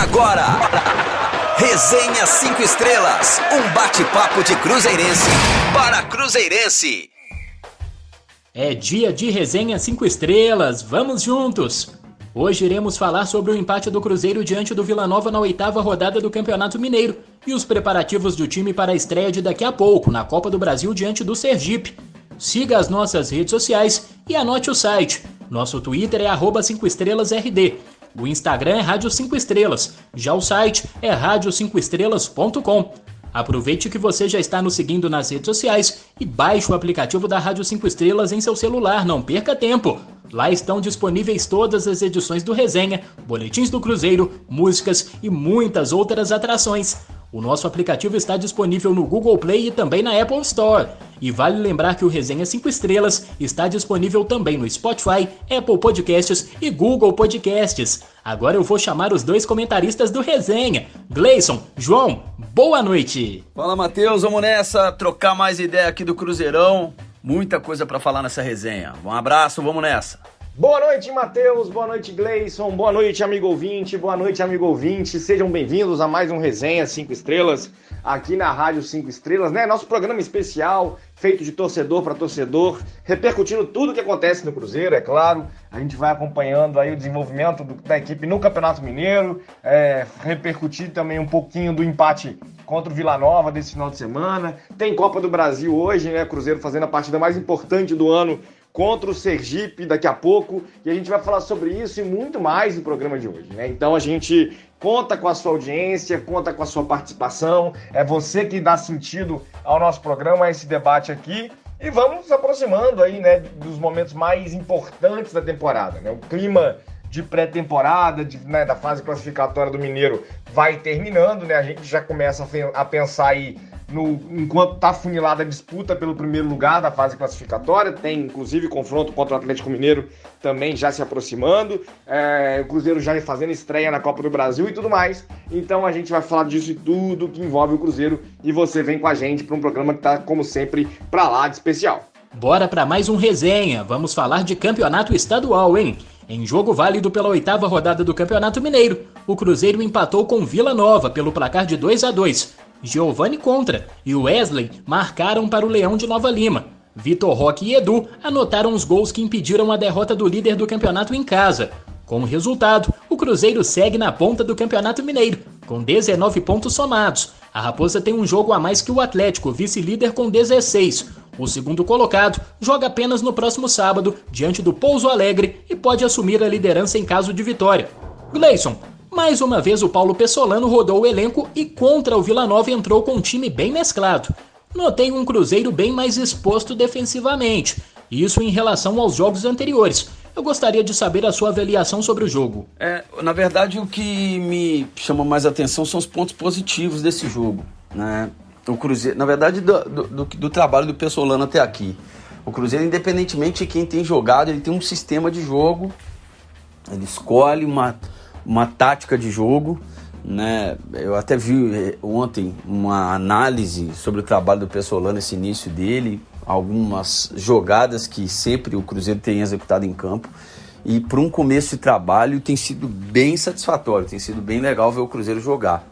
Agora, Resenha 5 Estrelas, um bate-papo de Cruzeirense para Cruzeirense. É dia de Resenha 5 Estrelas, vamos juntos! Hoje iremos falar sobre o empate do Cruzeiro diante do Vila Nova na oitava rodada do Campeonato Mineiro e os preparativos do time para a estreia de daqui a pouco na Copa do Brasil diante do Sergipe. Siga as nossas redes sociais e anote o site. Nosso Twitter é 5estrelasrd. O Instagram é Rádio 5 Estrelas. Já o site é rádio5estrelas.com. Aproveite que você já está nos seguindo nas redes sociais e baixe o aplicativo da Rádio 5 Estrelas em seu celular, não perca tempo. Lá estão disponíveis todas as edições do Resenha, boletins do Cruzeiro, músicas e muitas outras atrações. O nosso aplicativo está disponível no Google Play e também na Apple Store. E vale lembrar que o Resenha 5 Estrelas está disponível também no Spotify, Apple Podcasts e Google Podcasts. Agora eu vou chamar os dois comentaristas do Resenha. Gleison, João, boa noite. Fala Matheus, vamos nessa, trocar mais ideia aqui do Cruzeirão. Muita coisa para falar nessa resenha. Um abraço, vamos nessa. Boa noite, Matheus. Boa noite, Gleison. Boa noite, amigo ouvinte. Boa noite, amigo ouvinte. Sejam bem-vindos a mais um Resenha 5 Estrelas aqui na Rádio 5 Estrelas, né? Nosso programa especial, feito de torcedor para torcedor, repercutindo tudo o que acontece no Cruzeiro, é claro. A gente vai acompanhando aí o desenvolvimento do, da equipe no Campeonato Mineiro, é, repercutir também um pouquinho do empate contra o Vila Nova desse final de semana. Tem Copa do Brasil hoje, né? Cruzeiro fazendo a partida mais importante do ano contra o Sergipe daqui a pouco e a gente vai falar sobre isso e muito mais no programa de hoje, né? Então a gente conta com a sua audiência, conta com a sua participação, é você que dá sentido ao nosso programa, a esse debate aqui. E vamos nos aproximando aí, né, dos momentos mais importantes da temporada, né? O clima de pré-temporada, né, da fase classificatória do Mineiro vai terminando, né? A gente já começa a, pensar aí no, enquanto está funilada a disputa pelo primeiro lugar da fase classificatória, tem inclusive confronto contra o Atlético Mineiro também já se aproximando, é, o Cruzeiro já fazendo estreia na Copa do Brasil e tudo mais. Então a gente vai falar disso e tudo que envolve o Cruzeiro e você vem com a gente para um programa que está, como sempre, para lá de especial. Bora para mais um resenha. Vamos falar de campeonato estadual, hein? Em jogo válido pela oitava rodada do Campeonato Mineiro, o Cruzeiro empatou com Vila Nova pelo placar de 2 a 2 Giovanni contra e Wesley marcaram para o Leão de Nova Lima. Vitor Roque e Edu anotaram os gols que impediram a derrota do líder do campeonato em casa. Como resultado, o Cruzeiro segue na ponta do Campeonato Mineiro, com 19 pontos somados. A Raposa tem um jogo a mais que o Atlético, vice-líder com 16. O segundo colocado joga apenas no próximo sábado, diante do Pouso Alegre, e pode assumir a liderança em caso de vitória. Gleison, mais uma vez o Paulo Pessolano rodou o elenco e contra o Vila Nova entrou com um time bem mesclado. Notei um Cruzeiro bem mais exposto defensivamente, isso em relação aos jogos anteriores. Eu gostaria de saber a sua avaliação sobre o jogo. É, na verdade, o que me chama mais atenção são os pontos positivos desse jogo. Né? O Cruzeiro, na verdade, do, do, do trabalho do Pessolano até aqui. O Cruzeiro, independentemente de quem tem jogado, ele tem um sistema de jogo, ele escolhe uma, uma tática de jogo. Né? Eu até vi eh, ontem uma análise sobre o trabalho do Pessolano, nesse início dele, algumas jogadas que sempre o Cruzeiro tem executado em campo. E para um começo de trabalho tem sido bem satisfatório, tem sido bem legal ver o Cruzeiro jogar.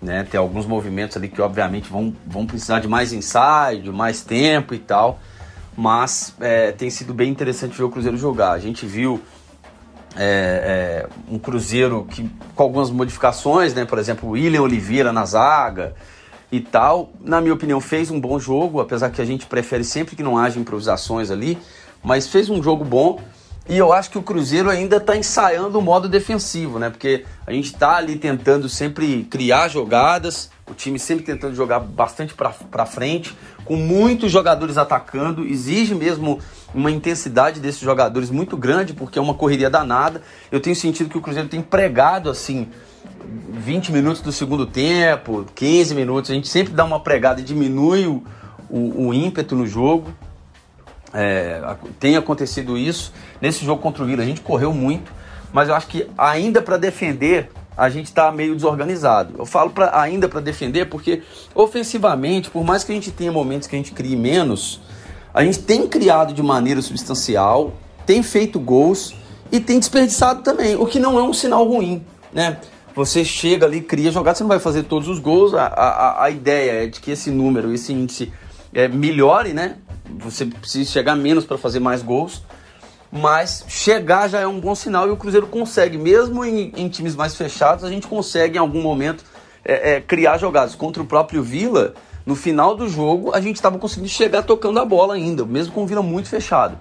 Né? Tem alguns movimentos ali que obviamente vão, vão precisar de mais ensaio, de mais tempo e tal. Mas é, tem sido bem interessante ver o Cruzeiro jogar. A gente viu é, é, um Cruzeiro que, com algumas modificações, né? Por exemplo, William Oliveira na zaga e tal. Na minha opinião, fez um bom jogo, apesar que a gente prefere sempre que não haja improvisações ali, mas fez um jogo bom. E eu acho que o Cruzeiro ainda está ensaiando o modo defensivo, né? Porque a gente está ali tentando sempre criar jogadas, o time sempre tentando jogar bastante para frente, com muitos jogadores atacando, exige mesmo uma intensidade desses jogadores muito grande, porque é uma correria danada. Eu tenho sentido que o Cruzeiro tem pregado assim 20 minutos do segundo tempo, 15 minutos. A gente sempre dá uma pregada e diminui o, o, o ímpeto no jogo. É, tem acontecido isso. Nesse jogo contra o Vila, a gente correu muito, mas eu acho que ainda para defender a gente está meio desorganizado. Eu falo pra, ainda para defender porque ofensivamente, por mais que a gente tenha momentos que a gente crie menos, a gente tem criado de maneira substancial, tem feito gols e tem desperdiçado também, o que não é um sinal ruim, né? você chega ali, cria jogada, você não vai fazer todos os gols. A, a, a ideia é de que esse número, esse índice é, melhore, né? Você precisa chegar menos para fazer mais gols. Mas chegar já é um bom sinal e o Cruzeiro consegue, mesmo em, em times mais fechados, a gente consegue em algum momento é, é, criar jogadas. Contra o próprio Vila, no final do jogo, a gente estava conseguindo chegar tocando a bola ainda, mesmo com o Vila muito fechado.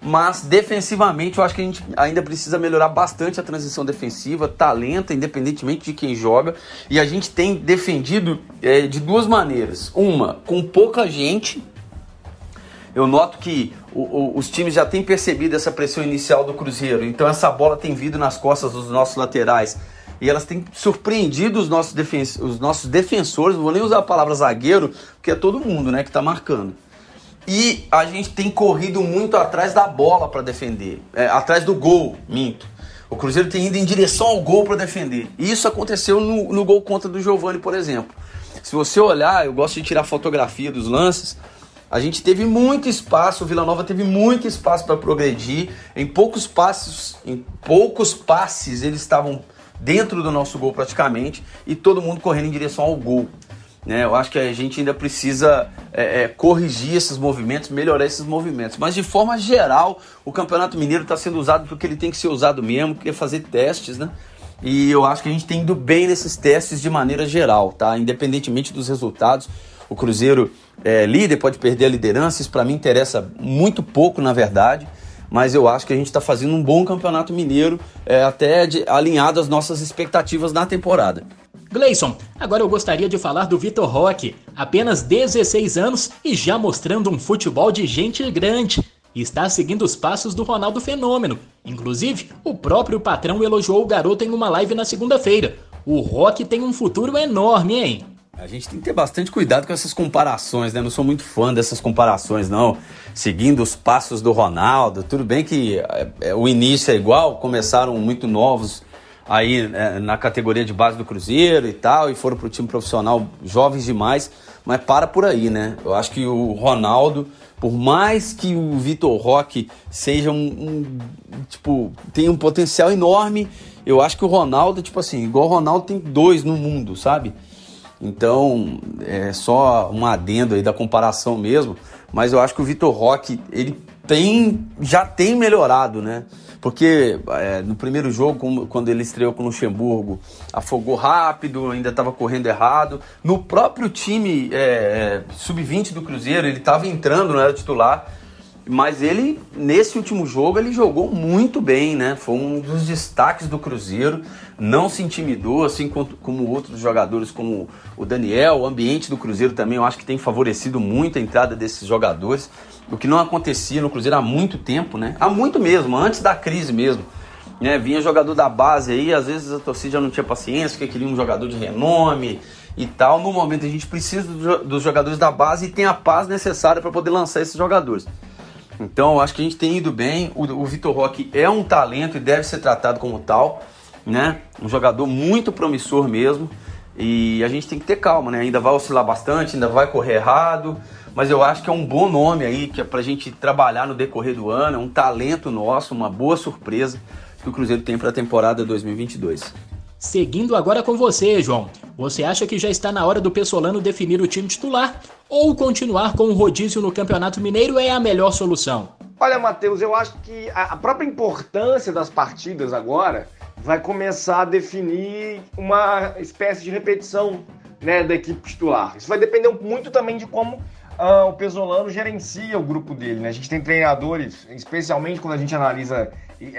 Mas defensivamente eu acho que a gente ainda precisa melhorar bastante a transição defensiva, talento, independentemente de quem joga. E a gente tem defendido é, de duas maneiras. Uma, com pouca gente. Eu noto que o, o, os times já têm percebido essa pressão inicial do Cruzeiro. Então essa bola tem vindo nas costas dos nossos laterais. E elas têm surpreendido os nossos, defen os nossos defensores. Não vou nem usar a palavra zagueiro, porque é todo mundo né, que está marcando. E a gente tem corrido muito atrás da bola para defender, é, atrás do gol, minto. O Cruzeiro tem ido em direção ao gol para defender. E isso aconteceu no, no gol contra do Giovani, por exemplo. Se você olhar, eu gosto de tirar fotografia dos lances. A gente teve muito espaço, o Vila Nova teve muito espaço para progredir. Em poucos passos, em poucos passes, eles estavam dentro do nosso gol praticamente e todo mundo correndo em direção ao gol. Né? Eu acho que a gente ainda precisa é, é, corrigir esses movimentos, melhorar esses movimentos. Mas de forma geral, o Campeonato Mineiro está sendo usado porque ele tem que ser usado mesmo, porque é fazer testes, né? E eu acho que a gente tem ido bem nesses testes de maneira geral, tá? Independentemente dos resultados. O Cruzeiro é líder, pode perder a liderança, isso para mim interessa muito pouco, na verdade. Mas eu acho que a gente está fazendo um bom campeonato mineiro, é, até de, alinhado às nossas expectativas na temporada. Gleison, agora eu gostaria de falar do Vitor Roque, apenas 16 anos e já mostrando um futebol de gente grande. Está seguindo os passos do Ronaldo Fenômeno. Inclusive, o próprio patrão elogiou o garoto em uma live na segunda-feira. O Roque tem um futuro enorme, hein? A gente tem que ter bastante cuidado com essas comparações, né? Não sou muito fã dessas comparações, não. Seguindo os passos do Ronaldo, tudo bem que é, é, o início é igual, começaram muito novos aí é, na categoria de base do Cruzeiro e tal, e foram para o time profissional jovens demais, mas para por aí, né? Eu acho que o Ronaldo, por mais que o Vitor Roque seja um, um, tipo, tem um potencial enorme, eu acho que o Ronaldo, tipo assim, igual o Ronaldo tem dois no mundo, sabe? Então, é só um adendo aí da comparação mesmo, mas eu acho que o Vitor Roque, ele tem já tem melhorado, né? Porque é, no primeiro jogo, quando ele estreou com o Luxemburgo, afogou rápido, ainda estava correndo errado. No próprio time é, é sub-20 do Cruzeiro, ele estava entrando, não era titular. Mas ele, nesse último jogo, ele jogou muito bem, né? Foi um dos destaques do Cruzeiro. Não se intimidou, assim como, outros jogadores, como o Daniel. O ambiente do Cruzeiro também, eu acho que tem favorecido muito a entrada desses jogadores. O que não acontecia no Cruzeiro há muito tempo, né? Há muito mesmo, antes da crise mesmo. Né? Vinha jogador da base aí, às vezes a torcida já não tinha paciência, porque queria um jogador de renome e tal. No momento a gente precisa dos jogadores da base e tem a paz necessária para poder lançar esses jogadores. Então, acho que a gente tem ido bem. O, o Vitor Roque é um talento e deve ser tratado como tal, né? Um jogador muito promissor mesmo. E a gente tem que ter calma, né? Ainda vai oscilar bastante, ainda vai correr errado, mas eu acho que é um bom nome aí que é pra gente trabalhar no decorrer do ano, é um talento nosso, uma boa surpresa que o Cruzeiro tem para a temporada 2022. Seguindo agora com você, João. Você acha que já está na hora do Pessolano definir o time titular? Ou continuar com o rodízio no Campeonato Mineiro é a melhor solução? Olha, Matheus, eu acho que a própria importância das partidas agora vai começar a definir uma espécie de repetição né, da equipe titular. Isso vai depender muito também de como uh, o Pesolano gerencia o grupo dele. Né? A gente tem treinadores, especialmente quando a gente analisa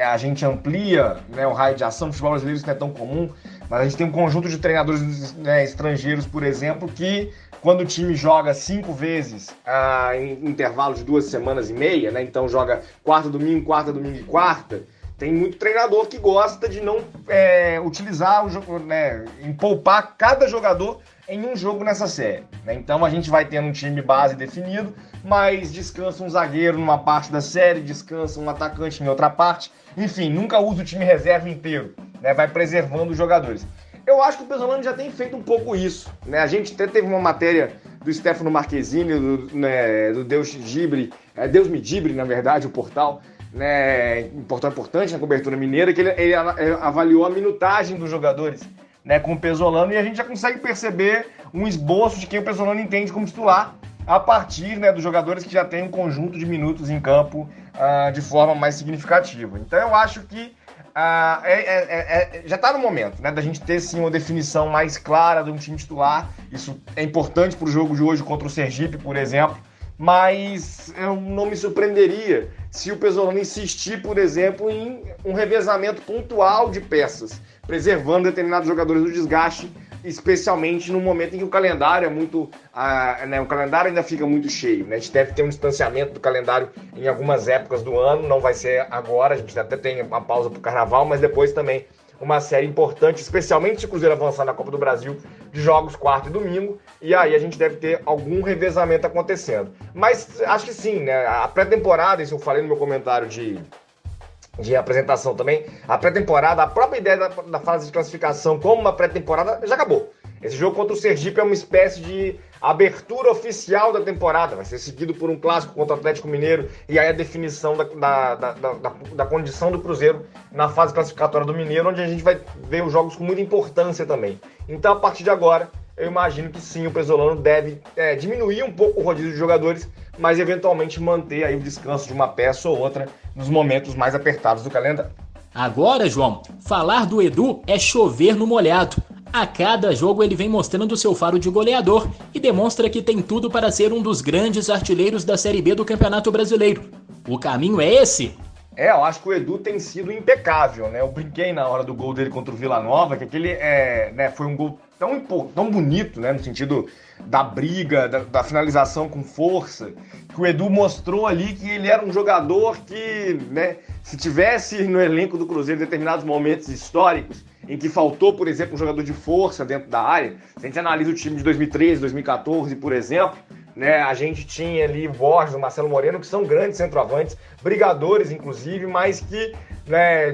a gente amplia né, o raio de ação. No futebol brasileiro isso não é tão comum, mas a gente tem um conjunto de treinadores né, estrangeiros, por exemplo, que quando o time joga cinco vezes ah, em intervalo de duas semanas e meia, né, então joga quarta, domingo, quarta, domingo e quarta, tem muito treinador que gosta de não é, utilizar o jogo, né, em poupar cada jogador em um jogo nessa série. Né? Então a gente vai tendo um time base definido, mas descansa um zagueiro numa parte da série, descansa um atacante em outra parte. Enfim, nunca usa o time reserva inteiro, né? vai preservando os jogadores. Eu acho que o Pesolano já tem feito um pouco isso. Né? A gente até teve uma matéria do Stefano Marquezine, do, né, do Deus Gibre, é, Deus Me Dibre, na verdade, o portal, né, importante na cobertura mineira, que ele, ele avaliou a minutagem dos jogadores né, com o Pesolano e a gente já consegue perceber um esboço de quem o Pesolano entende como titular a partir né, dos jogadores que já têm um conjunto de minutos em campo uh, de forma mais significativa. Então eu acho que uh, é, é, é, já está no momento né, da gente ter sim uma definição mais clara de um time titular. Isso é importante para o jogo de hoje contra o Sergipe, por exemplo. Mas eu não me surpreenderia se o Pesolano insistir, por exemplo, em um revezamento pontual de peças, preservando determinados jogadores do desgaste especialmente no momento em que o calendário é muito. Ah, né, o calendário ainda fica muito cheio. Né? A gente deve ter um distanciamento do calendário em algumas épocas do ano, não vai ser agora, a gente até tem uma pausa para o carnaval, mas depois também uma série importante, especialmente se o Cruzeiro avançar na Copa do Brasil, de jogos quarto e domingo, e aí a gente deve ter algum revezamento acontecendo. Mas acho que sim, né? A pré-temporada, isso eu falei no meu comentário de de apresentação também. A pré-temporada, a própria ideia da, da, fase de classificação como uma pré-temporada já acabou. Esse jogo contra o Sergipe é uma espécie de abertura oficial da temporada. Vai ser seguido por um clássico contra o Atlético Mineiro e aí a definição da, da, da, da, condição do Cruzeiro na fase classificatória do Mineiro, onde a gente vai ver os jogos com muita importância também. Então, a partir de agora, eu imagino que sim, o Pesolano deve é, diminuir um pouco o rodízio de jogadores, mas eventualmente manter aí o descanso de uma peça ou outra nos momentos mais apertados do calendário. Agora, João, falar do Edu é chover no molhado. A cada jogo ele vem mostrando seu faro de goleador e demonstra que tem tudo para ser um dos grandes artilheiros da Série B do Campeonato Brasileiro. O caminho é esse? É, eu acho que o Edu tem sido impecável, né? Eu brinquei na hora do gol dele contra o Vila Nova, que aquele é, né, foi um gol tão, tão bonito, né? No sentido da briga, da, da, finalização com força, que o Edu mostrou ali que ele era um jogador que, né, se tivesse no elenco do Cruzeiro determinados momentos históricos, em que faltou, por exemplo, um jogador de força dentro da área, se a gente analisa o time de 2013, 2014, por exemplo, né, a gente tinha ali Borges, o Marcelo Moreno, que são grandes centroavantes, brigadores, inclusive, mas que, né,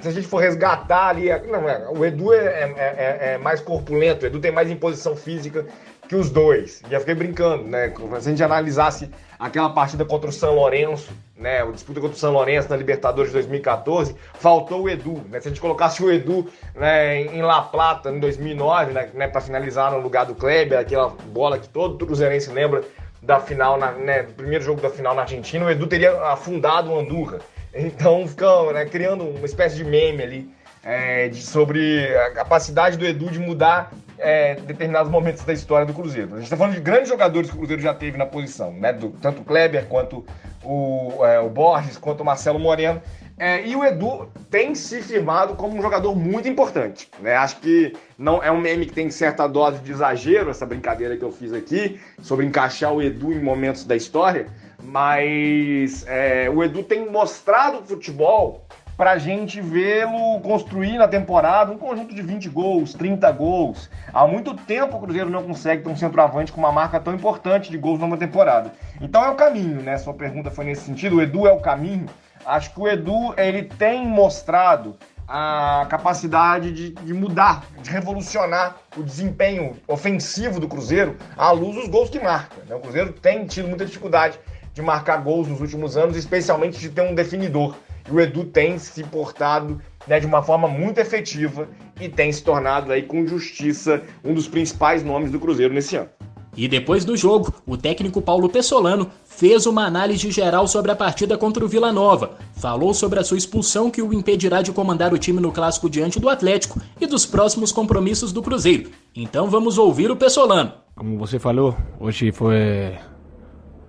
se a gente for resgatar ali. Não, é, o Edu é, é, é, é, mais corpulento, o Edu tem mais imposição física que os dois. Eu fiquei brincando, né? Se a gente analisasse aquela partida contra o São Lourenço, né? O disputa contra o São Lourenço na Libertadores de 2014, faltou o Edu, né? Se a gente colocasse o Edu né, em La Plata em 2009, né, né para finalizar no lugar do Kleber, aquela bola que todo cruzeirense lembra da final, na, né, do primeiro jogo da final na Argentina, o Edu teria afundado o Andurra. Então ficam né, criando uma espécie de meme ali é, de, sobre a capacidade do Edu de mudar é, determinados momentos da história do Cruzeiro. A gente está falando de grandes jogadores que o Cruzeiro já teve na posição, né? Do, tanto o Kleber quanto o, é, o Borges, quanto o Marcelo Moreno. É, e o Edu tem se firmado como um jogador muito importante. Né? Acho que não é um meme que tem certa dose de exagero, essa brincadeira que eu fiz aqui, sobre encaixar o Edu em momentos da história. Mas é, o Edu tem mostrado futebol para a gente vê-lo construir na temporada um conjunto de 20 gols, 30 gols. Há muito tempo o Cruzeiro não consegue ter um centroavante com uma marca tão importante de gols numa temporada. Então é o caminho, né? Sua pergunta foi nesse sentido. O Edu é o caminho. Acho que o Edu ele tem mostrado a capacidade de, de, mudar, de revolucionar o desempenho ofensivo do Cruzeiro à luz dos gols que marca. Né? O Cruzeiro tem tido muita dificuldade de marcar gols nos últimos anos, especialmente de ter um definidor. E o Edu tem se portado né, de uma forma muito efetiva e tem se tornado aí com justiça um dos principais nomes do Cruzeiro nesse ano. E depois do jogo, o técnico Paulo Pessolano fez uma análise geral sobre a partida contra o Vila Nova. Falou sobre a sua expulsão que o impedirá de comandar o time no clássico diante do Atlético e dos próximos compromissos do Cruzeiro. Então vamos ouvir o Pessolano. Como você falou, hoje foi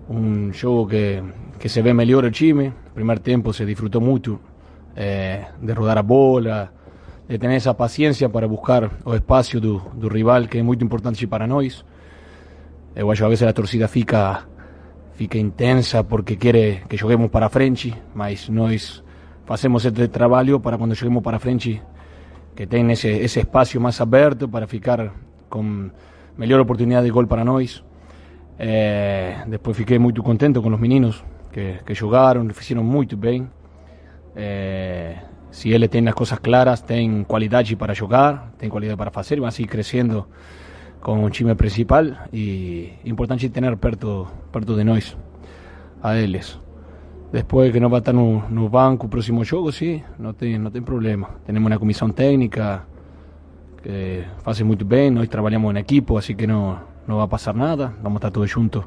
un juego que, que se ve mejor el time. El primer tiempo se disfrutó mucho eh, de rodar a bola, de tener esa paciencia para buscar o espacio do, do rival, que é muito importante para nós. Eu acho a veces a torcida fica fica intensa porque quer que joguemos para frente, mas nós fazemos este trabalho para quando joguemos para frente que tenha esse, esse espaço mais aberto para ficar com melhor oportunidade de gol para nós. Eh, después fiquei muito contento con los meninos que, que jogaron, hicieron muito bem. Eh, si ele tem as coisas claras, tem qualidade para jogar, tem qualidade para fazer, vai seguir crescendo com o time principal e importante ter perto, perto de nós a eles. Después que no va a estar no, no banco el próximo juego, sí, no tem, tem problema. Tenemos una comisión técnica que hace muy bien, hoy trabajamos en equipo, así que no, no va a pasar nada, vamos a estar todos juntos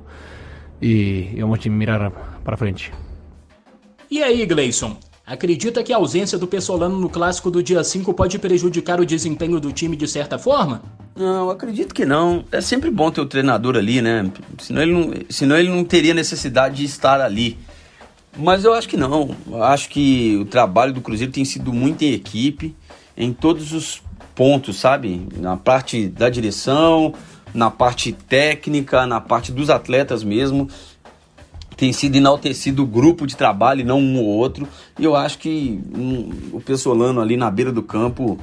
e, vamos mirar para frente. E aí, Gleison? Acredita que a ausência do Pessolano no clássico do dia 5 pode prejudicar o desempenho do time de certa forma? Não, acredito que não. É sempre bom ter o treinador ali, né? Senão ele não, senão ele não teria necessidade de estar ali. Mas eu acho que não. Eu acho que o trabalho do Cruzeiro tem sido muito em equipe, em todos os pontos, sabe? Na parte da direção, na parte técnica, na parte dos atletas mesmo. Tem sido enaltecido o grupo de trabalho e não um ou outro. E eu acho que um, o Pessolano ali na beira do campo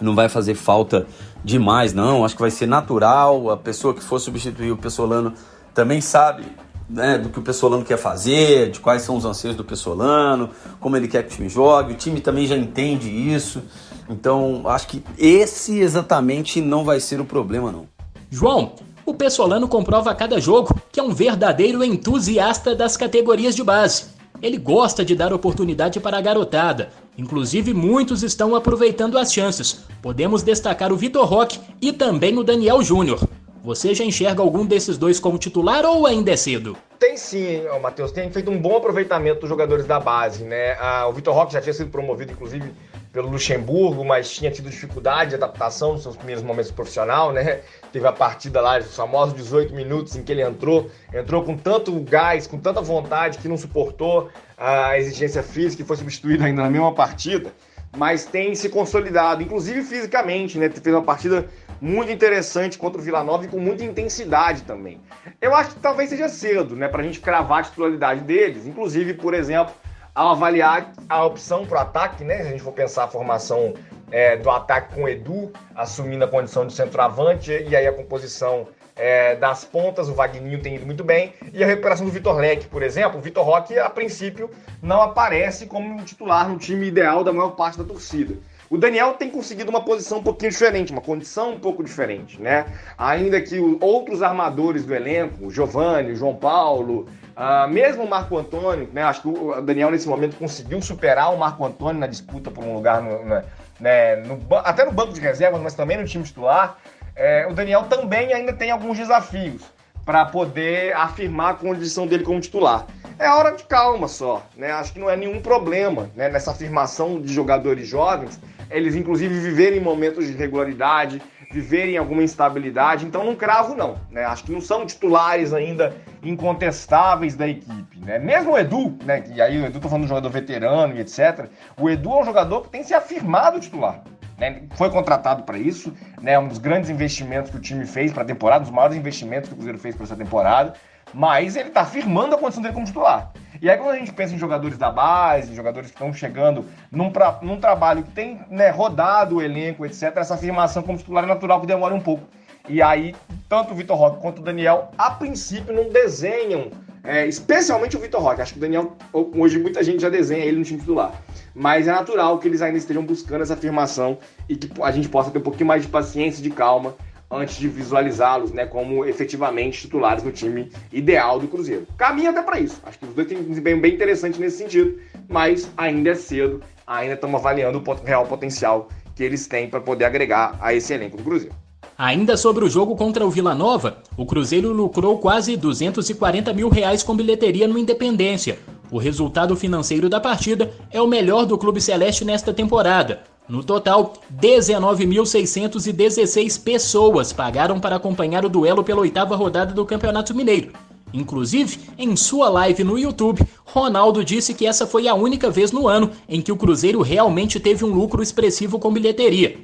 não vai fazer falta demais, não. Acho que vai ser natural. A pessoa que for substituir o Pessolano também sabe né, do que o Pessolano quer fazer, de quais são os anseios do Pessolano, como ele quer que o time jogue. O time também já entende isso. Então, acho que esse exatamente não vai ser o problema, não. João, o Pessolano comprova a cada jogo que é um verdadeiro entusiasta das categorias de base. Ele gosta de dar oportunidade para a garotada. Inclusive, muitos estão aproveitando as chances. Podemos destacar o Vitor Roque e também o Daniel Júnior. Você já enxerga algum desses dois como titular ou ainda é cedo? Tem sim, Matheus. Tem feito um bom aproveitamento dos jogadores da base, né? Ah, o Vitor Roque já tinha sido promovido, inclusive, pelo Luxemburgo, mas tinha tido dificuldade de adaptação nos seus primeiros momentos profissional, né? Teve a partida lá, os famosos 18 minutos em que ele entrou, entrou com tanto gás, com tanta vontade que não suportou a exigência física e foi substituído ainda na mesma partida, mas tem se consolidado, inclusive fisicamente, né? Fez uma partida muito interessante contra o Vila Nova e com muita intensidade também. Eu acho que talvez seja cedo, né, a gente cravar a titularidade deles, inclusive, por exemplo, ao avaliar a opção para o ataque, né? Se a gente for pensar a formação é, do ataque com o Edu assumindo a condição de centroavante e aí a composição é, das pontas, o Vagninho tem ido muito bem, e a recuperação do Vitor Leque, por exemplo, o Vitor Roque, a princípio, não aparece como um titular no time ideal da maior parte da torcida. O Daniel tem conseguido uma posição um pouquinho diferente, uma condição um pouco diferente, né? Ainda que outros armadores do elenco, o Giovanni, o João Paulo, Uh, mesmo o Marco Antônio, né, acho que o Daniel nesse momento conseguiu superar o Marco Antônio na disputa por um lugar, no, né, no, até no banco de reservas, mas também no time titular. É, o Daniel também ainda tem alguns desafios para poder afirmar a condição dele como titular. É hora de calma só, né? Acho que não é nenhum problema né, nessa afirmação de jogadores jovens, eles inclusive viverem momentos de regularidade, viverem alguma instabilidade, então não cravo não, né? Acho que não são titulares ainda incontestáveis da equipe, né? Mesmo o Edu, né, e aí o Edu tô falando de um jogador veterano e etc. O Edu é um jogador que tem se afirmado titular. Né? Foi contratado para isso, né? Um dos grandes investimentos que o time fez para a temporada, um dos maiores investimentos que o Cruzeiro fez para essa temporada, mas ele está afirmando a condição dele como titular. E aí, quando a gente pensa em jogadores da base, jogadores que estão chegando num, pra, num trabalho que tem né, rodado o elenco, etc., essa afirmação como titular é natural que demore um pouco. E aí, tanto o Vitor Roque quanto o Daniel, a princípio, não desenham, é, especialmente o Vitor Roque. Acho que o Daniel, hoje muita gente já desenha ele no time titular. Mas é natural que eles ainda estejam buscando essa afirmação e que a gente possa ter um pouquinho mais de paciência de calma antes de visualizá-los né, como efetivamente titulares no time ideal do Cruzeiro. Caminha até para isso. Acho que os dois têm um desempenho bem interessante nesse sentido, mas ainda é cedo, ainda estamos avaliando o real potencial que eles têm para poder agregar a esse elenco do Cruzeiro. Ainda sobre o jogo contra o Vila Nova, o Cruzeiro lucrou quase 240 mil reais com bilheteria no Independência. O resultado financeiro da partida é o melhor do Clube Celeste nesta temporada, no total, 19.616 pessoas pagaram para acompanhar o duelo pela oitava rodada do Campeonato Mineiro. Inclusive, em sua live no YouTube, Ronaldo disse que essa foi a única vez no ano em que o Cruzeiro realmente teve um lucro expressivo com bilheteria.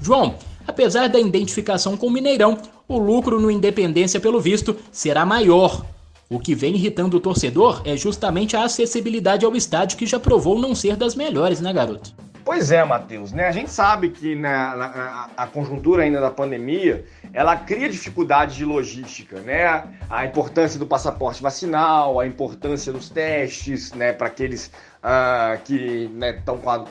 João, apesar da identificação com o Mineirão, o lucro no Independência, pelo visto, será maior. O que vem irritando o torcedor é justamente a acessibilidade ao estádio que já provou não ser das melhores, né, garoto? Pois é, Matheus, né? A gente sabe que na, na, a conjuntura ainda da pandemia, ela cria dificuldades de logística, né? A importância do passaporte vacinal, a importância dos testes, né? Para aqueles uh, que né,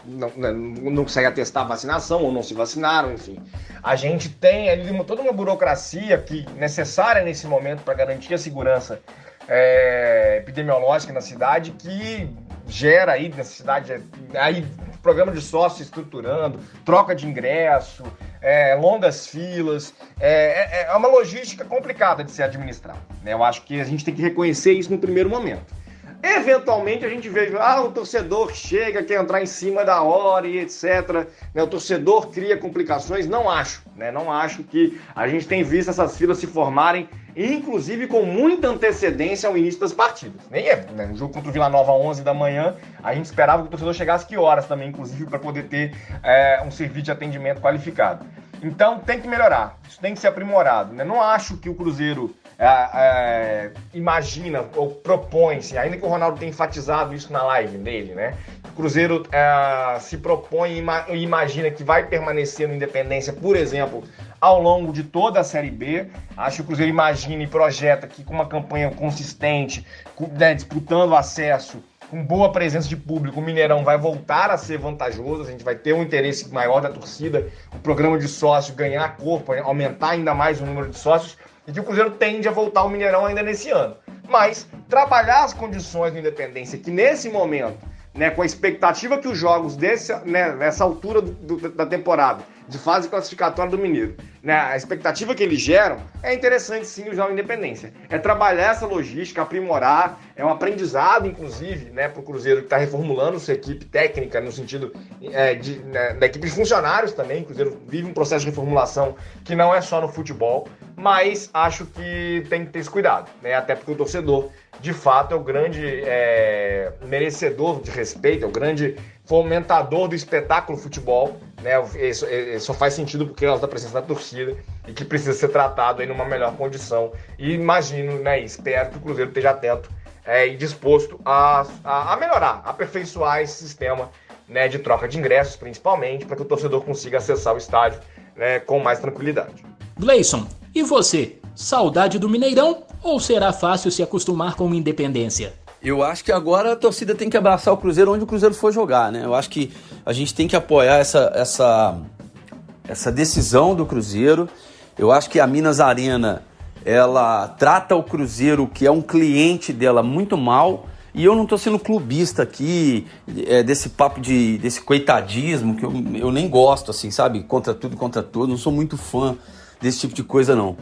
não, né, não conseguem atestar a vacinação ou não se vacinaram, enfim. A gente tem ali toda uma burocracia que necessária nesse momento para garantir a segurança é, epidemiológica na cidade que gera aí necessidade, aí programa de sócio estruturando, troca de ingresso, é, longas filas, é, é, é uma logística complicada de se administrar. Né? Eu acho que a gente tem que reconhecer isso no primeiro momento. Eventualmente a gente vê, ah, o torcedor chega, quer entrar em cima da hora e etc. Né? O torcedor cria complicações. Não acho, né? Não acho que a gente tem visto essas filas se formarem, inclusive com muita antecedência ao início das partidas. Nem é, né? No jogo contra o Vila Nova 11 da manhã, a gente esperava que o torcedor chegasse que horas também, inclusive, para poder ter é, um serviço de atendimento qualificado. Então tem que melhorar, isso tem que ser aprimorado. Né? Não acho que o Cruzeiro é, é, imagina ou propõe-se, ainda que o Ronaldo tenha enfatizado isso na live dele, né? O Cruzeiro é, se propõe e imagina que vai permanecer no Independência, por exemplo, ao longo de toda a Série B. Acho que o Cruzeiro imagina e projeta que com uma campanha consistente, né, disputando acesso, com boa presença de público, o Mineirão vai voltar a ser vantajoso, a gente vai ter um interesse maior da torcida, o programa de sócios ganhar corpo, aumentar ainda mais o número de sócios, e que o Cruzeiro tende a voltar ao Mineirão ainda nesse ano. Mas trabalhar as condições do Independência, que nesse momento, né, com a expectativa que os jogos desse, né, nessa altura do, do, da temporada de fase classificatória do Mineiro, né, a expectativa que eles geram, é interessante sim o Independência. É trabalhar essa logística, aprimorar, é um aprendizado, inclusive, né, para o Cruzeiro que está reformulando sua equipe técnica, no sentido é, de, né, da equipe de funcionários também. O Cruzeiro vive um processo de reformulação que não é só no futebol, mas acho que tem que ter esse cuidado, né, até porque o torcedor, de fato, é o grande é, merecedor de respeito, é o grande fomentador do espetáculo futebol, né? Isso, isso só faz sentido porque causa da presença da torcida e que precisa ser tratado aí numa melhor condição. E imagino, né? Espero que o Cruzeiro esteja atento é, e disposto a, a, a melhorar, a aperfeiçoar esse sistema né, de troca de ingressos, principalmente, para que o torcedor consiga acessar o estádio né, com mais tranquilidade. Gleison, e você? Saudade do Mineirão ou será fácil se acostumar com Independência? Eu acho que agora a torcida tem que abraçar o Cruzeiro onde o Cruzeiro for jogar, né? Eu acho que a gente tem que apoiar essa, essa, essa decisão do Cruzeiro. Eu acho que a Minas Arena ela trata o Cruzeiro, que é um cliente dela, muito mal. E eu não estou sendo clubista aqui, é, desse papo de desse coitadismo, que eu, eu nem gosto, assim, sabe? Contra tudo, contra todos. Não sou muito fã desse tipo de coisa, não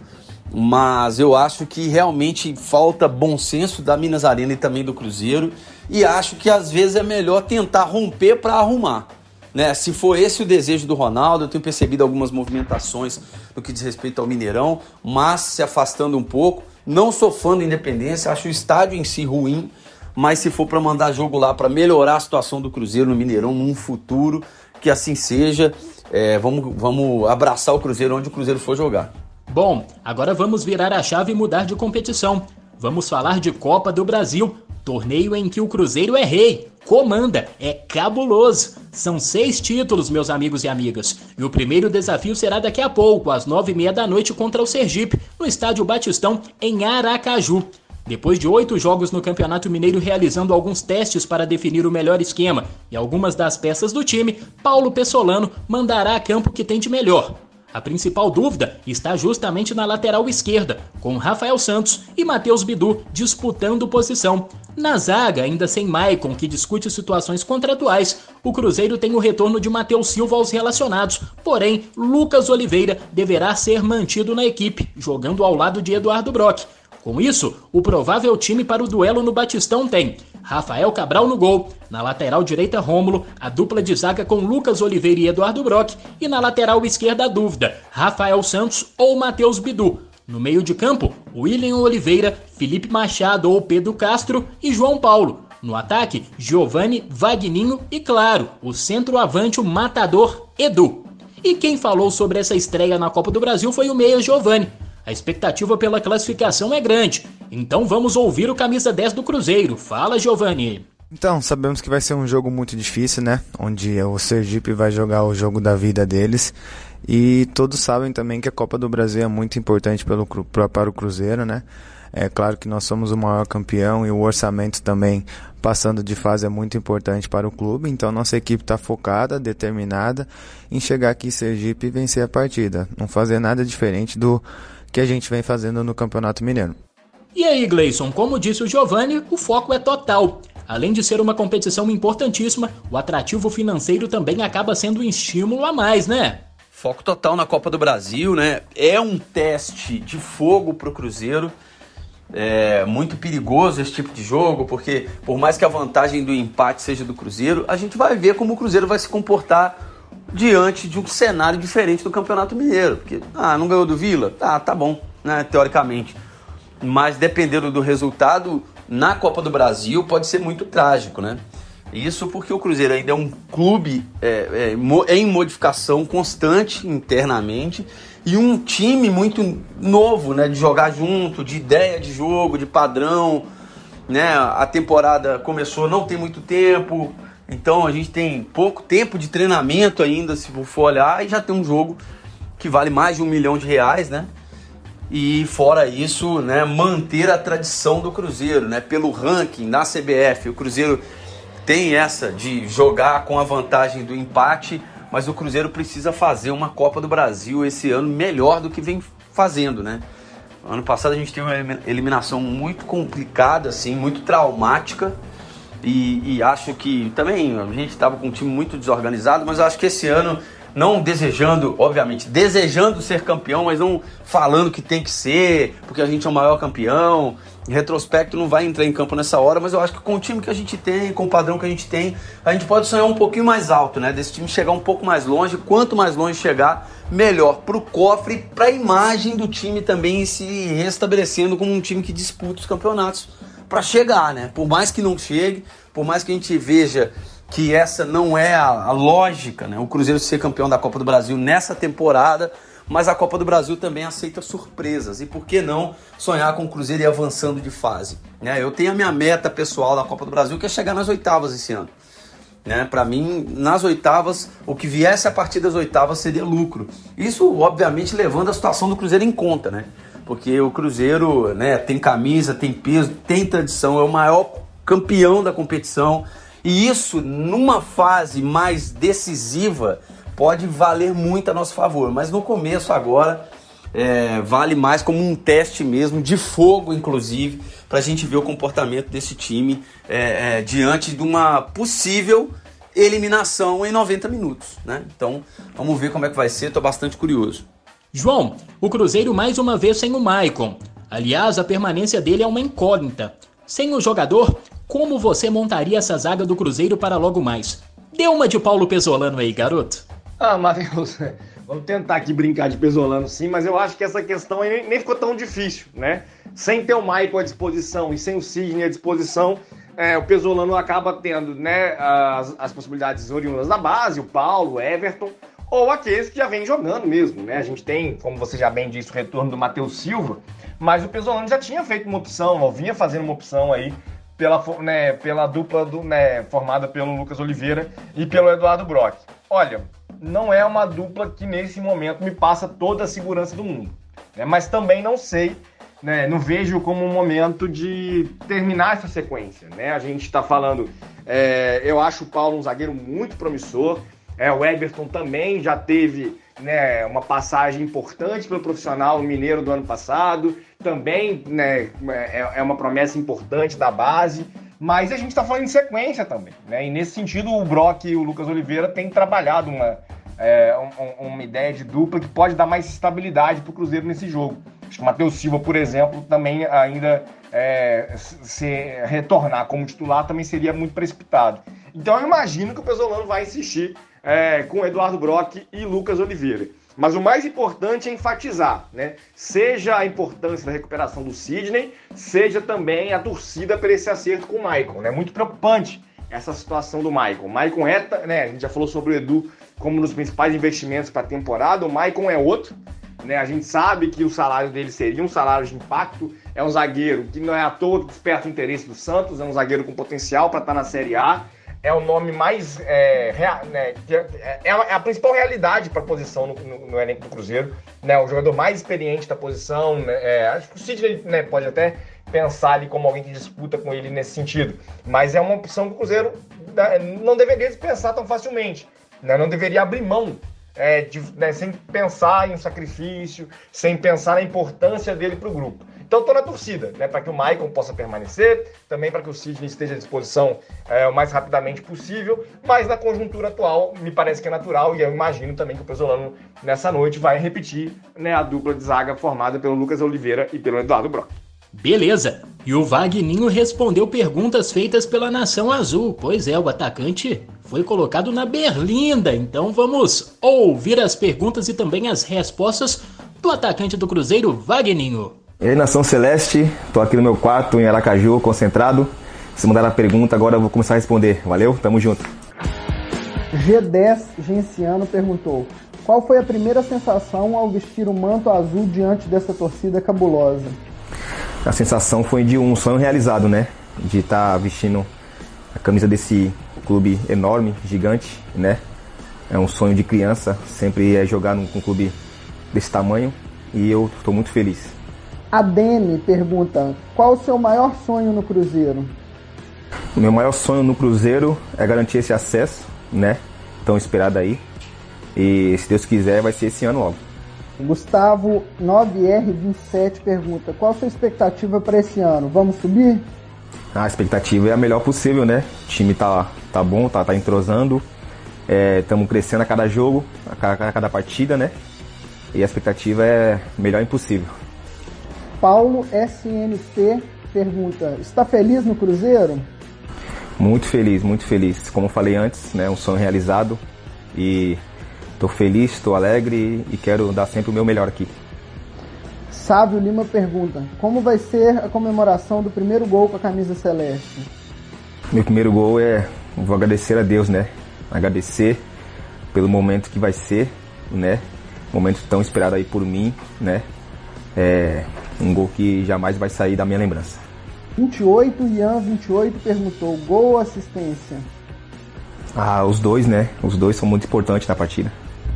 mas eu acho que realmente falta bom senso da Minas Arena e também do Cruzeiro e acho que às vezes é melhor tentar romper para arrumar. Né? Se for esse o desejo do Ronaldo, eu tenho percebido algumas movimentações no que diz respeito ao Mineirão, mas se afastando um pouco. Não sou fã da Independência, acho o estádio em si ruim, mas se for para mandar jogo lá para melhorar a situação do Cruzeiro no Mineirão num futuro, que assim seja. É, vamos, vamos abraçar o Cruzeiro onde o Cruzeiro for jogar. Bom, agora vamos virar a chave e mudar de competição. Vamos falar de Copa do Brasil, torneio em que o Cruzeiro é rei, comanda, é cabuloso. São seis títulos, meus amigos e amigas. E o primeiro desafio será daqui a pouco, às nove e meia da noite, contra o Sergipe, no estádio Batistão, em Aracaju. Depois de oito jogos no Campeonato Mineiro realizando alguns testes para definir o melhor esquema e algumas das peças do time, Paulo Pessolano mandará a campo que tem de melhor. A principal dúvida está justamente na lateral esquerda, com Rafael Santos e Matheus Bidu disputando posição. Na zaga, ainda sem Maicon, que discute situações contratuais, o Cruzeiro tem o retorno de Matheus Silva aos relacionados, porém, Lucas Oliveira deverá ser mantido na equipe, jogando ao lado de Eduardo Brock. Com isso, o provável time para o duelo no Batistão tem Rafael Cabral no gol, na lateral direita Rômulo, a dupla de zaga com Lucas Oliveira e Eduardo Brock, e na lateral esquerda a dúvida, Rafael Santos ou Matheus Bidu. No meio de campo, William Oliveira, Felipe Machado ou Pedro Castro e João Paulo. No ataque, Giovanni, Vagninho e, claro, o centroavante o matador Edu. E quem falou sobre essa estreia na Copa do Brasil foi o meia Giovanni, a expectativa pela classificação é grande, então vamos ouvir o camisa 10 do Cruzeiro. Fala, Giovanni. Então, sabemos que vai ser um jogo muito difícil, né? Onde o Sergipe vai jogar o jogo da vida deles. E todos sabem também que a Copa do Brasil é muito importante pelo, para o Cruzeiro, né? É claro que nós somos o maior campeão e o orçamento também passando de fase é muito importante para o clube. Então nossa equipe está focada, determinada em chegar aqui em Sergipe e vencer a partida. Não fazer nada diferente do que a gente vem fazendo no Campeonato Mineiro. E aí, Gleison, como disse o Giovanni, o foco é total. Além de ser uma competição importantíssima, o atrativo financeiro também acaba sendo um estímulo a mais, né? Foco total na Copa do Brasil, né? É um teste de fogo pro Cruzeiro. É muito perigoso esse tipo de jogo, porque por mais que a vantagem do empate seja do Cruzeiro, a gente vai ver como o Cruzeiro vai se comportar diante de um cenário diferente do Campeonato Mineiro. Porque, ah, não ganhou do Vila? Tá, tá bom, né, teoricamente. Mas dependendo do resultado, na Copa do Brasil pode ser muito trágico, né? Isso porque o Cruzeiro ainda é um clube é, é, em modificação constante internamente e um time muito novo, né? De jogar junto, de ideia de jogo, de padrão, né? A temporada começou, não tem muito tempo, então a gente tem pouco tempo de treinamento ainda, se for olhar, e já tem um jogo que vale mais de um milhão de reais, né? E fora isso, né, manter a tradição do Cruzeiro, né? Pelo ranking na CBF, o Cruzeiro tem essa de jogar com a vantagem do empate, mas o Cruzeiro precisa fazer uma Copa do Brasil esse ano melhor do que vem fazendo, né? Ano passado a gente teve uma eliminação muito complicada, assim, muito traumática. E, e acho que também a gente estava com um time muito desorganizado, mas acho que esse ano não desejando, obviamente, desejando ser campeão, mas não falando que tem que ser, porque a gente é o maior campeão. Em retrospecto não vai entrar em campo nessa hora, mas eu acho que com o time que a gente tem, com o padrão que a gente tem, a gente pode sonhar um pouquinho mais alto, né? Desse time chegar um pouco mais longe. Quanto mais longe chegar, melhor para o cofre para a imagem do time também se restabelecendo como um time que disputa os campeonatos para chegar, né? Por mais que não chegue, por mais que a gente veja que essa não é a, a, lógica, né? O Cruzeiro ser campeão da Copa do Brasil nessa temporada, mas a Copa do Brasil também aceita surpresas. E por que não sonhar com o Cruzeiro e avançando de fase? Né? Eu tenho a minha meta pessoal da Copa do Brasil, que é chegar nas oitavas esse ano. Né? Para mim, nas oitavas, o que viesse a partir das oitavas seria lucro. Isso, obviamente, levando a situação do Cruzeiro em conta, né? Porque o Cruzeiro né, tem camisa, tem peso, tem tradição, é o maior campeão da competição e isso, numa fase mais decisiva, pode valer muito a nosso favor. Mas no começo, agora, é, vale mais como um teste mesmo, de fogo, inclusive, para a gente ver o comportamento desse time é, é, diante de uma possível eliminação em 90 minutos. Né? Então, vamos ver como é que vai ser, estou bastante curioso. João, o Cruzeiro mais uma vez sem o Maicon. Aliás, a permanência dele é uma incógnita. Sem o jogador, como você montaria essa zaga do Cruzeiro para logo mais? Dê uma de Paulo Pesolano aí, garoto. Ah, Matheus, vamos tentar aqui brincar de Pesolano sim, mas eu acho que essa questão aí nem ficou tão difícil, né? Sem ter o Maicon à disposição e sem o Sidney à disposição, é, o Pesolano acaba tendo né, as, as possibilidades oriundas da base, o Paulo, o Everton, ou aqueles que já vêm jogando mesmo, né? A gente tem, como você já bem disse, o retorno do Matheus Silva, mas o Pesolano já tinha feito uma opção, ou vinha fazendo uma opção aí pela, né, pela dupla do, né, formada pelo Lucas Oliveira e pelo Eduardo Brock. Olha, não é uma dupla que nesse momento me passa toda a segurança do mundo, né? mas também não sei, né, não vejo como um momento de terminar essa sequência. Né? A gente está falando, é, eu acho o Paulo um zagueiro muito promissor, é, o Everton também já teve né, uma passagem importante pelo profissional mineiro do ano passado, também né, é, é uma promessa importante da base, mas a gente está falando em sequência também. Né? E nesse sentido, o Brock e o Lucas Oliveira têm trabalhado uma, é, um, uma ideia de dupla que pode dar mais estabilidade para o Cruzeiro nesse jogo. Acho que o Matheus Silva, por exemplo, também ainda é, se retornar como titular também seria muito precipitado. Então eu imagino que o Pesolano vai insistir é, com Eduardo Brock e Lucas Oliveira. Mas o mais importante é enfatizar, né? Seja a importância da recuperação do Sidney, seja também a torcida por esse acerto com o Maicon. É né? muito preocupante essa situação do. O Maicon é, né? A gente já falou sobre o Edu como um dos principais investimentos para a temporada. O Maicon é outro. Né? A gente sabe que o salário dele seria um salário de impacto. É um zagueiro que não é à toa que desperta o interesse do Santos, é um zagueiro com potencial para estar tá na Série A é o nome mais. É, rea, né, é, é, a, principal realidade para a posição no, no, no, elenco do Cruzeiro. Né, o jogador mais experiente da posição. Né, é, acho que o Sidney né, pode até pensar ali como alguém que disputa com ele nesse sentido. Mas é uma opção que o Cruzeiro não deveria dispensar tão facilmente. Né, não deveria abrir mão. É, de, né, sem pensar em um sacrifício, sem pensar na importância dele para o grupo. Então estou na torcida, né, para que o Maicon possa permanecer, também para que o Sidney esteja à disposição é, o mais rapidamente possível, mas na conjuntura atual me parece que é natural e eu imagino também que o Pesolano nessa noite vai repetir né, a dupla de zaga formada pelo Lucas Oliveira e pelo Eduardo Brock. Beleza. E o Vagninho respondeu perguntas feitas pela Nação Azul. Pois é, o atacante foi colocado na berlinda. Então vamos ouvir as perguntas e também as respostas do atacante do Cruzeiro, Vagninho. E aí, Nação Celeste, tô aqui no meu quarto em Aracaju, concentrado. Se mandaram a pergunta, agora eu vou começar a responder. Valeu? Tamo junto. G10 Genciano perguntou: Qual foi a primeira sensação ao vestir o manto azul diante dessa torcida cabulosa? A sensação foi de um sonho realizado, né? De estar tá vestindo a camisa desse clube enorme, gigante, né? É um sonho de criança, sempre é jogar num, num clube desse tamanho e eu estou muito feliz. A Dene pergunta: qual o seu maior sonho no Cruzeiro? O meu maior sonho no Cruzeiro é garantir esse acesso, né? Tão esperado aí. E se Deus quiser, vai ser esse ano logo. Gustavo 9R27 pergunta: qual a sua expectativa para esse ano? Vamos subir? A expectativa é a melhor possível, né? O time tá, tá bom, tá, tá entrosando. Estamos é, crescendo a cada jogo, a cada, a cada partida, né? E a expectativa é melhor impossível. Paulo SNT pergunta: está feliz no Cruzeiro? Muito feliz, muito feliz. Como falei antes, né, um sonho realizado e estou feliz, estou alegre e quero dar sempre o meu melhor aqui. Sávio Lima pergunta: Como vai ser a comemoração do primeiro gol com a camisa celeste? Meu primeiro gol é. Vou agradecer a Deus, né? Agradecer pelo momento que vai ser, né? Momento tão esperado aí por mim, né? É um gol que jamais vai sair da minha lembrança. 28, Ian 28 perguntou: gol ou assistência? Ah, os dois, né? Os dois são muito importantes na partida.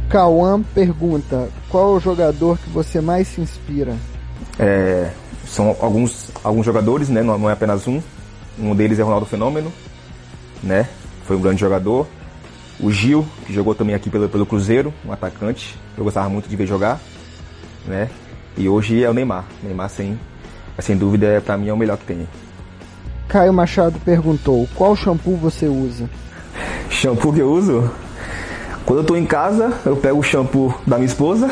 Cauã pergunta: qual é o jogador que você mais se inspira? É, são alguns, alguns jogadores, né? Não, não é apenas um. Um deles é Ronaldo Fenômeno, né? Foi um grande jogador. O Gil, que jogou também aqui pelo, pelo Cruzeiro, um atacante. Eu gostava muito de ver jogar, né? E hoje é o Neymar. Neymar, sem, sem dúvida, é, para mim é o melhor que tem. Caio Machado perguntou: qual shampoo você usa? Shampoo que eu uso? Quando eu tô em casa, eu pego o shampoo da minha esposa.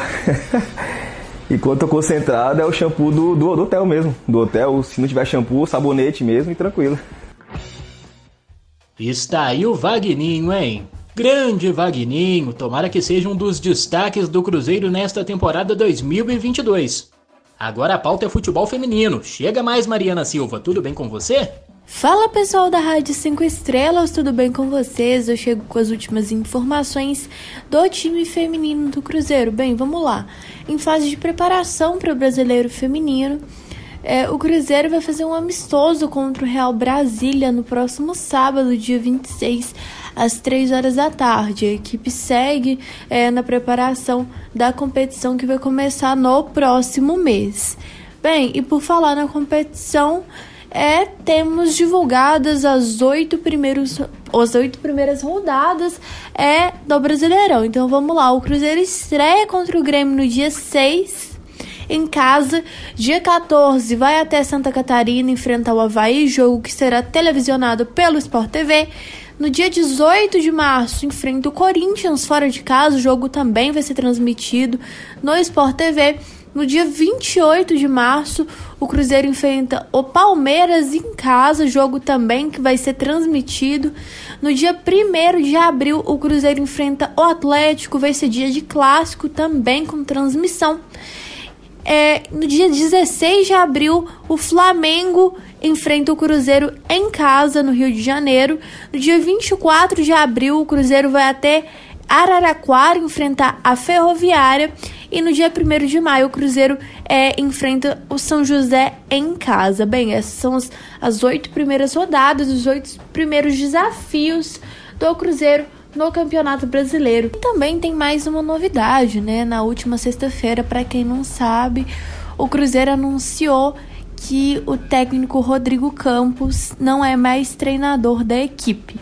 e quando eu tô concentrado, é o shampoo do, do, do, hotel mesmo. Do hotel, se não tiver shampoo, sabonete mesmo e tranquilo. Está aí o Vagninho, hein? Grande Vagninho, tomara que seja um dos destaques do Cruzeiro nesta temporada 2022. Agora a pauta é futebol feminino. Chega mais, Mariana Silva, tudo bem com você? Fala pessoal da Rádio 5 Estrelas, tudo bem com vocês? Eu chego com as últimas informações do time feminino do Cruzeiro. Bem, vamos lá. Em fase de preparação para o brasileiro feminino, é, o Cruzeiro vai fazer um amistoso contra o Real Brasília no próximo sábado, dia 26, às 3 horas da tarde. A equipe segue é, na preparação da competição que vai começar no próximo mês. Bem, e por falar na competição é, temos divulgadas as oito primeiros as oito primeiras rodadas é do Brasileirão. Então vamos lá, o Cruzeiro estreia contra o Grêmio no dia 6 em casa. Dia 14 vai até Santa Catarina enfrentar o Havaí, jogo que será televisionado pelo Sport TV. No dia 18 de março, enfrenta o Corinthians fora de casa. O jogo também vai ser transmitido no Sport TV. No dia 28 de março, o Cruzeiro enfrenta o Palmeiras em casa, jogo também que vai ser transmitido. No dia 1 de abril, o Cruzeiro enfrenta o Atlético, vai ser dia de clássico também com transmissão. É, no dia 16 de abril, o Flamengo enfrenta o Cruzeiro em casa, no Rio de Janeiro. No dia 24 de abril, o Cruzeiro vai até Araraquara enfrentar a Ferroviária. E no dia 1 de maio, o Cruzeiro é, enfrenta o São José em casa. Bem, essas são as, oito primeiras rodadas, os oito primeiros desafios do Cruzeiro no Campeonato Brasileiro. E também tem mais uma novidade, né? Na última sexta-feira, para quem não sabe, o Cruzeiro anunciou que o técnico Rodrigo Campos não é mais treinador da equipe.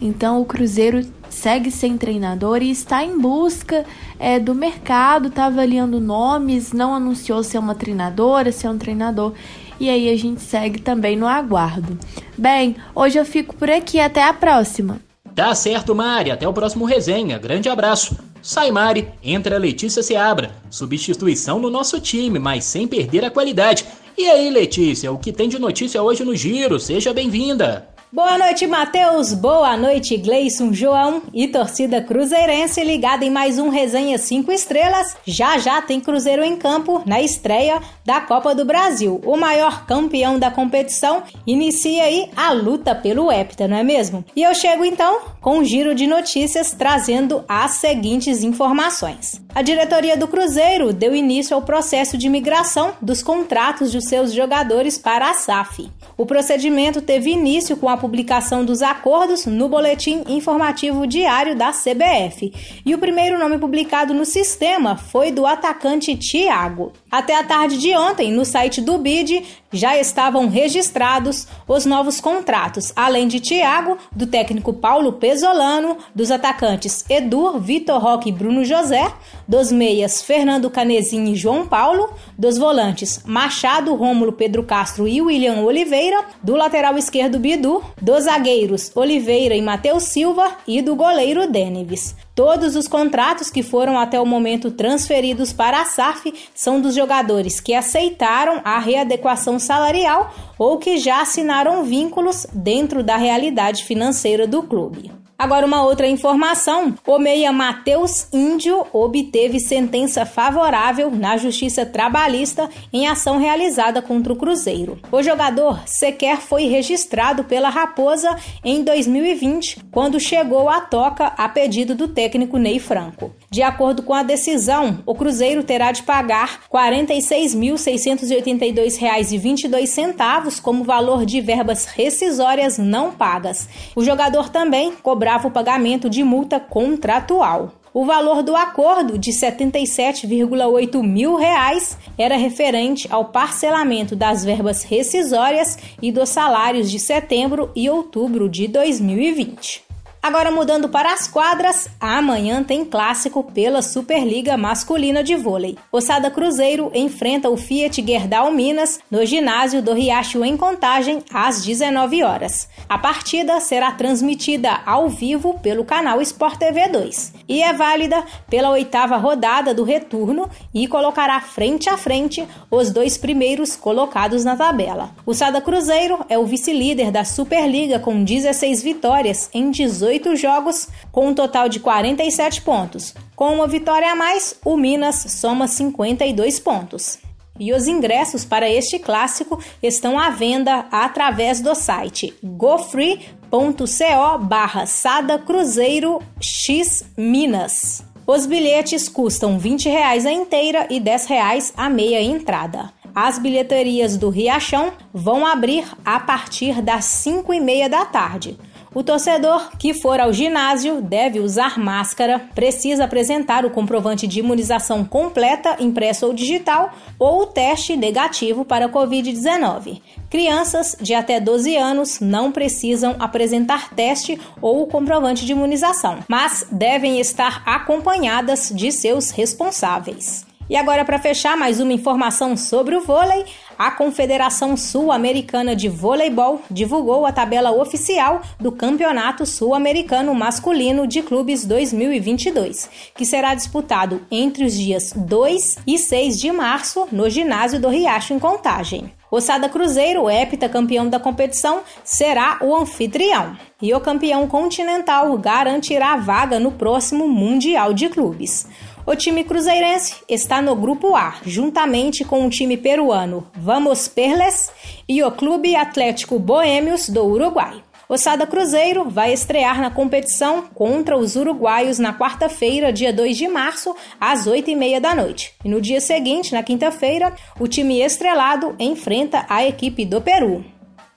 Então o Cruzeiro segue sem treinador e está em busca é, do mercado, está avaliando nomes, não anunciou se é uma treinadora, se é um treinador. E aí a gente segue também no aguardo. Bem, hoje eu fico por aqui, até a próxima. Tá certo, Mari, até o próximo resenha. Grande abraço. Sai Mari, entra Letícia Seabra. Substituição no nosso time, mas sem perder a qualidade. E aí, Letícia, o que tem de notícia hoje no Giro? Seja bem-vinda. Boa noite, Matheus. Boa noite, Gleison João e torcida cruzeirense ligada em mais um Resenha 5 Estrelas. Já já tem Cruzeiro em campo na estreia da Copa do Brasil. O maior campeão da competição inicia aí a luta pelo Hepta, não é mesmo? E eu chego então com um giro de notícias trazendo as seguintes informações. A diretoria do Cruzeiro deu início ao processo de migração dos contratos de seus jogadores para a SAF. O procedimento teve início com a publicação dos acordos no Boletim Informativo Diário da CBF. E o primeiro nome publicado no sistema foi do atacante Thiago. Até a tarde de ontem, no site do BID, já estavam registrados os novos contratos, além de Thiago, do técnico Paulo Pesolano, dos atacantes Edu, Vitor Roque e Bruno José, dos meias Fernando Canezinho e João Paulo, dos volantes Machado, Rômulo, Pedro Castro e William Oliveira, do lateral esquerdo Bidu, dos zagueiros Oliveira e Matheus Silva e do goleiro Deneves. Todos os contratos que foram até o momento transferidos para a SAF são dos jogadores que aceitaram a readequação salarial ou que já assinaram vínculos dentro da realidade financeira do clube. Agora, uma outra informação: o meia Matheus Índio obteve sentença favorável na Justiça Trabalhista em ação realizada contra o Cruzeiro. O jogador sequer foi registrado pela Raposa em 2020, quando chegou à toca a pedido do técnico Ney Franco. De acordo com a decisão, o Cruzeiro terá de pagar R$ 46.682,22 como valor de verbas rescisórias não pagas. O jogador também cobrava o pagamento de multa contratual. O valor do acordo, de 77,8 mil reais, era referente ao parcelamento das verbas rescisórias e dos salários de setembro e outubro de 2020. Agora mudando para as quadras, amanhã tem clássico pela Superliga Masculina de Vôlei. Ossada Cruzeiro enfrenta o Fiat Gerdau Minas no ginásio do Riacho em Contagem às 19 horas. A partida será transmitida ao vivo pelo canal Sport TV 2 e é válida pela oitava rodada do retorno e colocará frente a frente os dois primeiros colocados na tabela. O Sada Cruzeiro é o vice-líder da Superliga com 16 vitórias em 18 18 jogos, com um total de 47 pontos. Com uma vitória a mais, o Minas soma 52 pontos. E os ingressos para este clássico estão à venda através do site gofree.co barra Sada Cruzeiro X Minas. Os bilhetes custam R$ 20 a inteira e R$ 10 a meia entrada. As bilheterias do Riachão vão abrir a partir das 5 e meia da tarde. O torcedor que for ao ginásio deve usar máscara, precisa apresentar o comprovante de imunização completa, impresso ou digital, ou o teste negativo para Covid-19. Crianças de até 12 anos não precisam apresentar teste ou comprovante de imunização, mas devem estar acompanhadas de seus responsáveis. E agora, para fechar, mais uma informação sobre o vôlei. A Confederação Sul-Americana de Voleibol divulgou a tabela oficial do Campeonato Sul-Americano Masculino de Clubes 2022, que será disputado entre os dias 2 e 6 de março no ginásio do Riacho, em Contagem. O Sada Cruzeiro, heptacampeão da competição, será o anfitrião. E o campeão continental garantirá a vaga no próximo Mundial de Clubes. O time cruzeirense está no grupo A, juntamente com o time peruano Vamos Perles e o Clube Atlético Boêmios do Uruguai. O Sada Cruzeiro vai estrear na competição contra os uruguaios na quarta-feira, dia 2 de março, às 8h30 da noite. E no dia seguinte, na quinta-feira, o time estrelado enfrenta a equipe do Peru.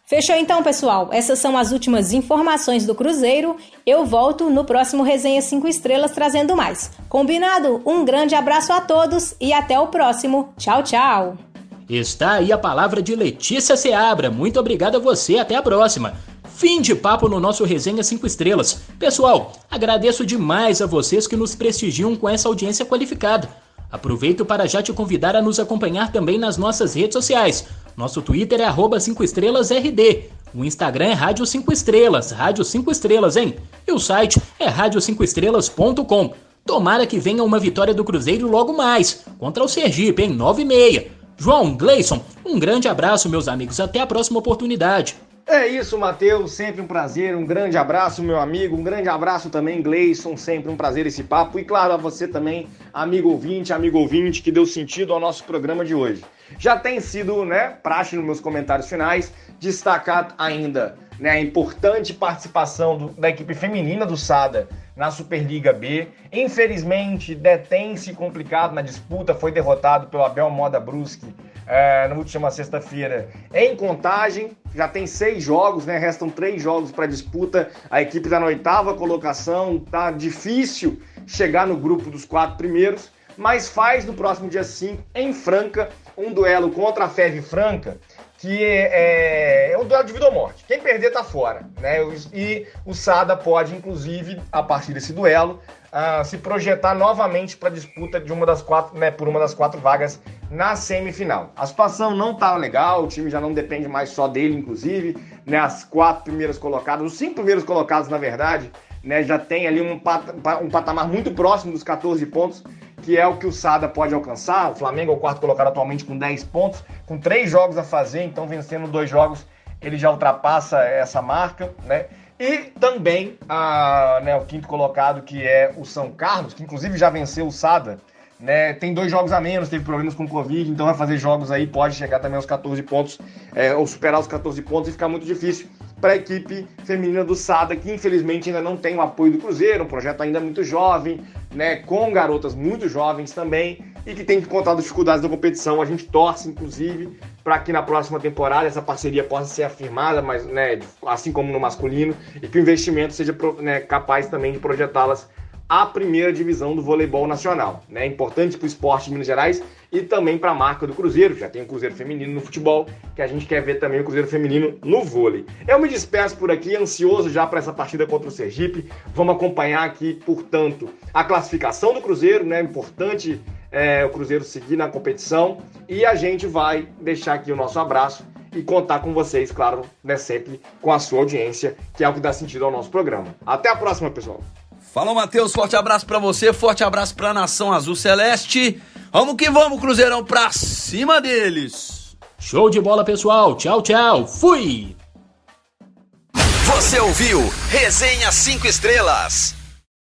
Fechou então, pessoal? Essas são as últimas informações do Cruzeiro. Eu volto no próximo Resenha 5 Estrelas trazendo mais. Combinado? Um grande abraço a todos e até o próximo. Tchau, tchau. Está aí a palavra de Letícia Seabra. Muito obrigado a você. Até a próxima. Fim de papo no nosso Resenha 5 Estrelas. Pessoal, agradeço demais a vocês que nos prestigiam com essa audiência qualificada. Aproveito para já te convidar a nos acompanhar também nas nossas redes sociais. Nosso Twitter é 5 estrelasrd. O Instagram é Rádio 5 Estrelas, Rádio 5 Estrelas, hein? E o site é rádio5estrelas.com. Tomara que venha uma vitória do Cruzeiro logo mais, contra o Sergipe, em 9 e meia. João, Gleison, um grande abraço, meus amigos. Até a próxima oportunidade. É isso, Matheus. Sempre um prazer. Um grande abraço, meu amigo. Um grande abraço também, Gleison. Sempre um prazer esse papo. E claro, a você também, amigo ouvinte, amigo ouvinte, que deu sentido ao nosso programa de hoje. Já tem sido, né, praxe nos meus comentários finais, destacar ainda né, a importante participação do, da equipe feminina do Sada na Superliga B. Infelizmente, detém-se complicado na disputa, foi derrotado pelo Abel Moda Brusque é, na última sexta-feira em contagem. Já tem seis jogos, né? Restam três jogos para disputa. A equipe está na oitava colocação, tá difícil chegar no grupo dos quatro primeiros, mas faz no próximo dia 5 em Franca um duelo contra a Ferve Franca que é, é um duelo de vida ou morte. Quem perder tá fora, né? E o Sada pode, inclusive, a partir desse duelo, uh, se projetar novamente para disputa de uma das quatro, né, por uma das quatro vagas na semifinal. A situação não tá legal, o time já não depende mais só dele, inclusive, né? As quatro primeiras colocadas, os cinco primeiros colocados, na verdade, né, já tem ali um, pat um patamar muito próximo dos 14 pontos que é o que o Sada pode alcançar. O Flamengo é o quarto colocado atualmente com 10 pontos, com três jogos a fazer, então vencendo dois jogos ele já ultrapassa essa marca, né? E também a, né, o quinto colocado, que é o São Carlos, que inclusive já venceu o Sada, né? Tem dois jogos a menos, teve problemas com o Covid, então vai fazer jogos aí, pode chegar também aos 14 pontos, é, ou superar os 14 pontos e ficar muito difícil para a equipe feminina do Sada, que infelizmente ainda não tem o apoio do Cruzeiro, um projeto ainda muito jovem, né, com garotas muito jovens também, e que tem que contar dificuldades da competição. A gente torce, inclusive, para que na próxima temporada essa parceria possa ser afirmada, mas, né, assim como no masculino, e que o investimento seja né, capaz também de projetá-las à primeira divisão do voleibol nacional. É né? importante para o esporte de Minas Gerais e também para a marca do Cruzeiro. Já tem o Cruzeiro Feminino no futebol, que a gente quer ver também o Cruzeiro Feminino no vôlei. Eu me despeço por aqui, ansioso já para essa partida contra o Sergipe. Vamos acompanhar aqui, portanto, a classificação do Cruzeiro, né? Importante é, o Cruzeiro seguir na competição. E a gente vai deixar aqui o nosso abraço e contar com vocês, claro, né, sempre com a sua audiência, que é o que dá sentido ao nosso programa. Até a próxima, pessoal! Falou, Matheus. Forte abraço para você, forte abraço pra Nação Azul Celeste. Vamos que vamos, Cruzeirão, pra cima deles. Show de bola, pessoal. Tchau, tchau. Fui! Você ouviu Resenha 5 Estrelas.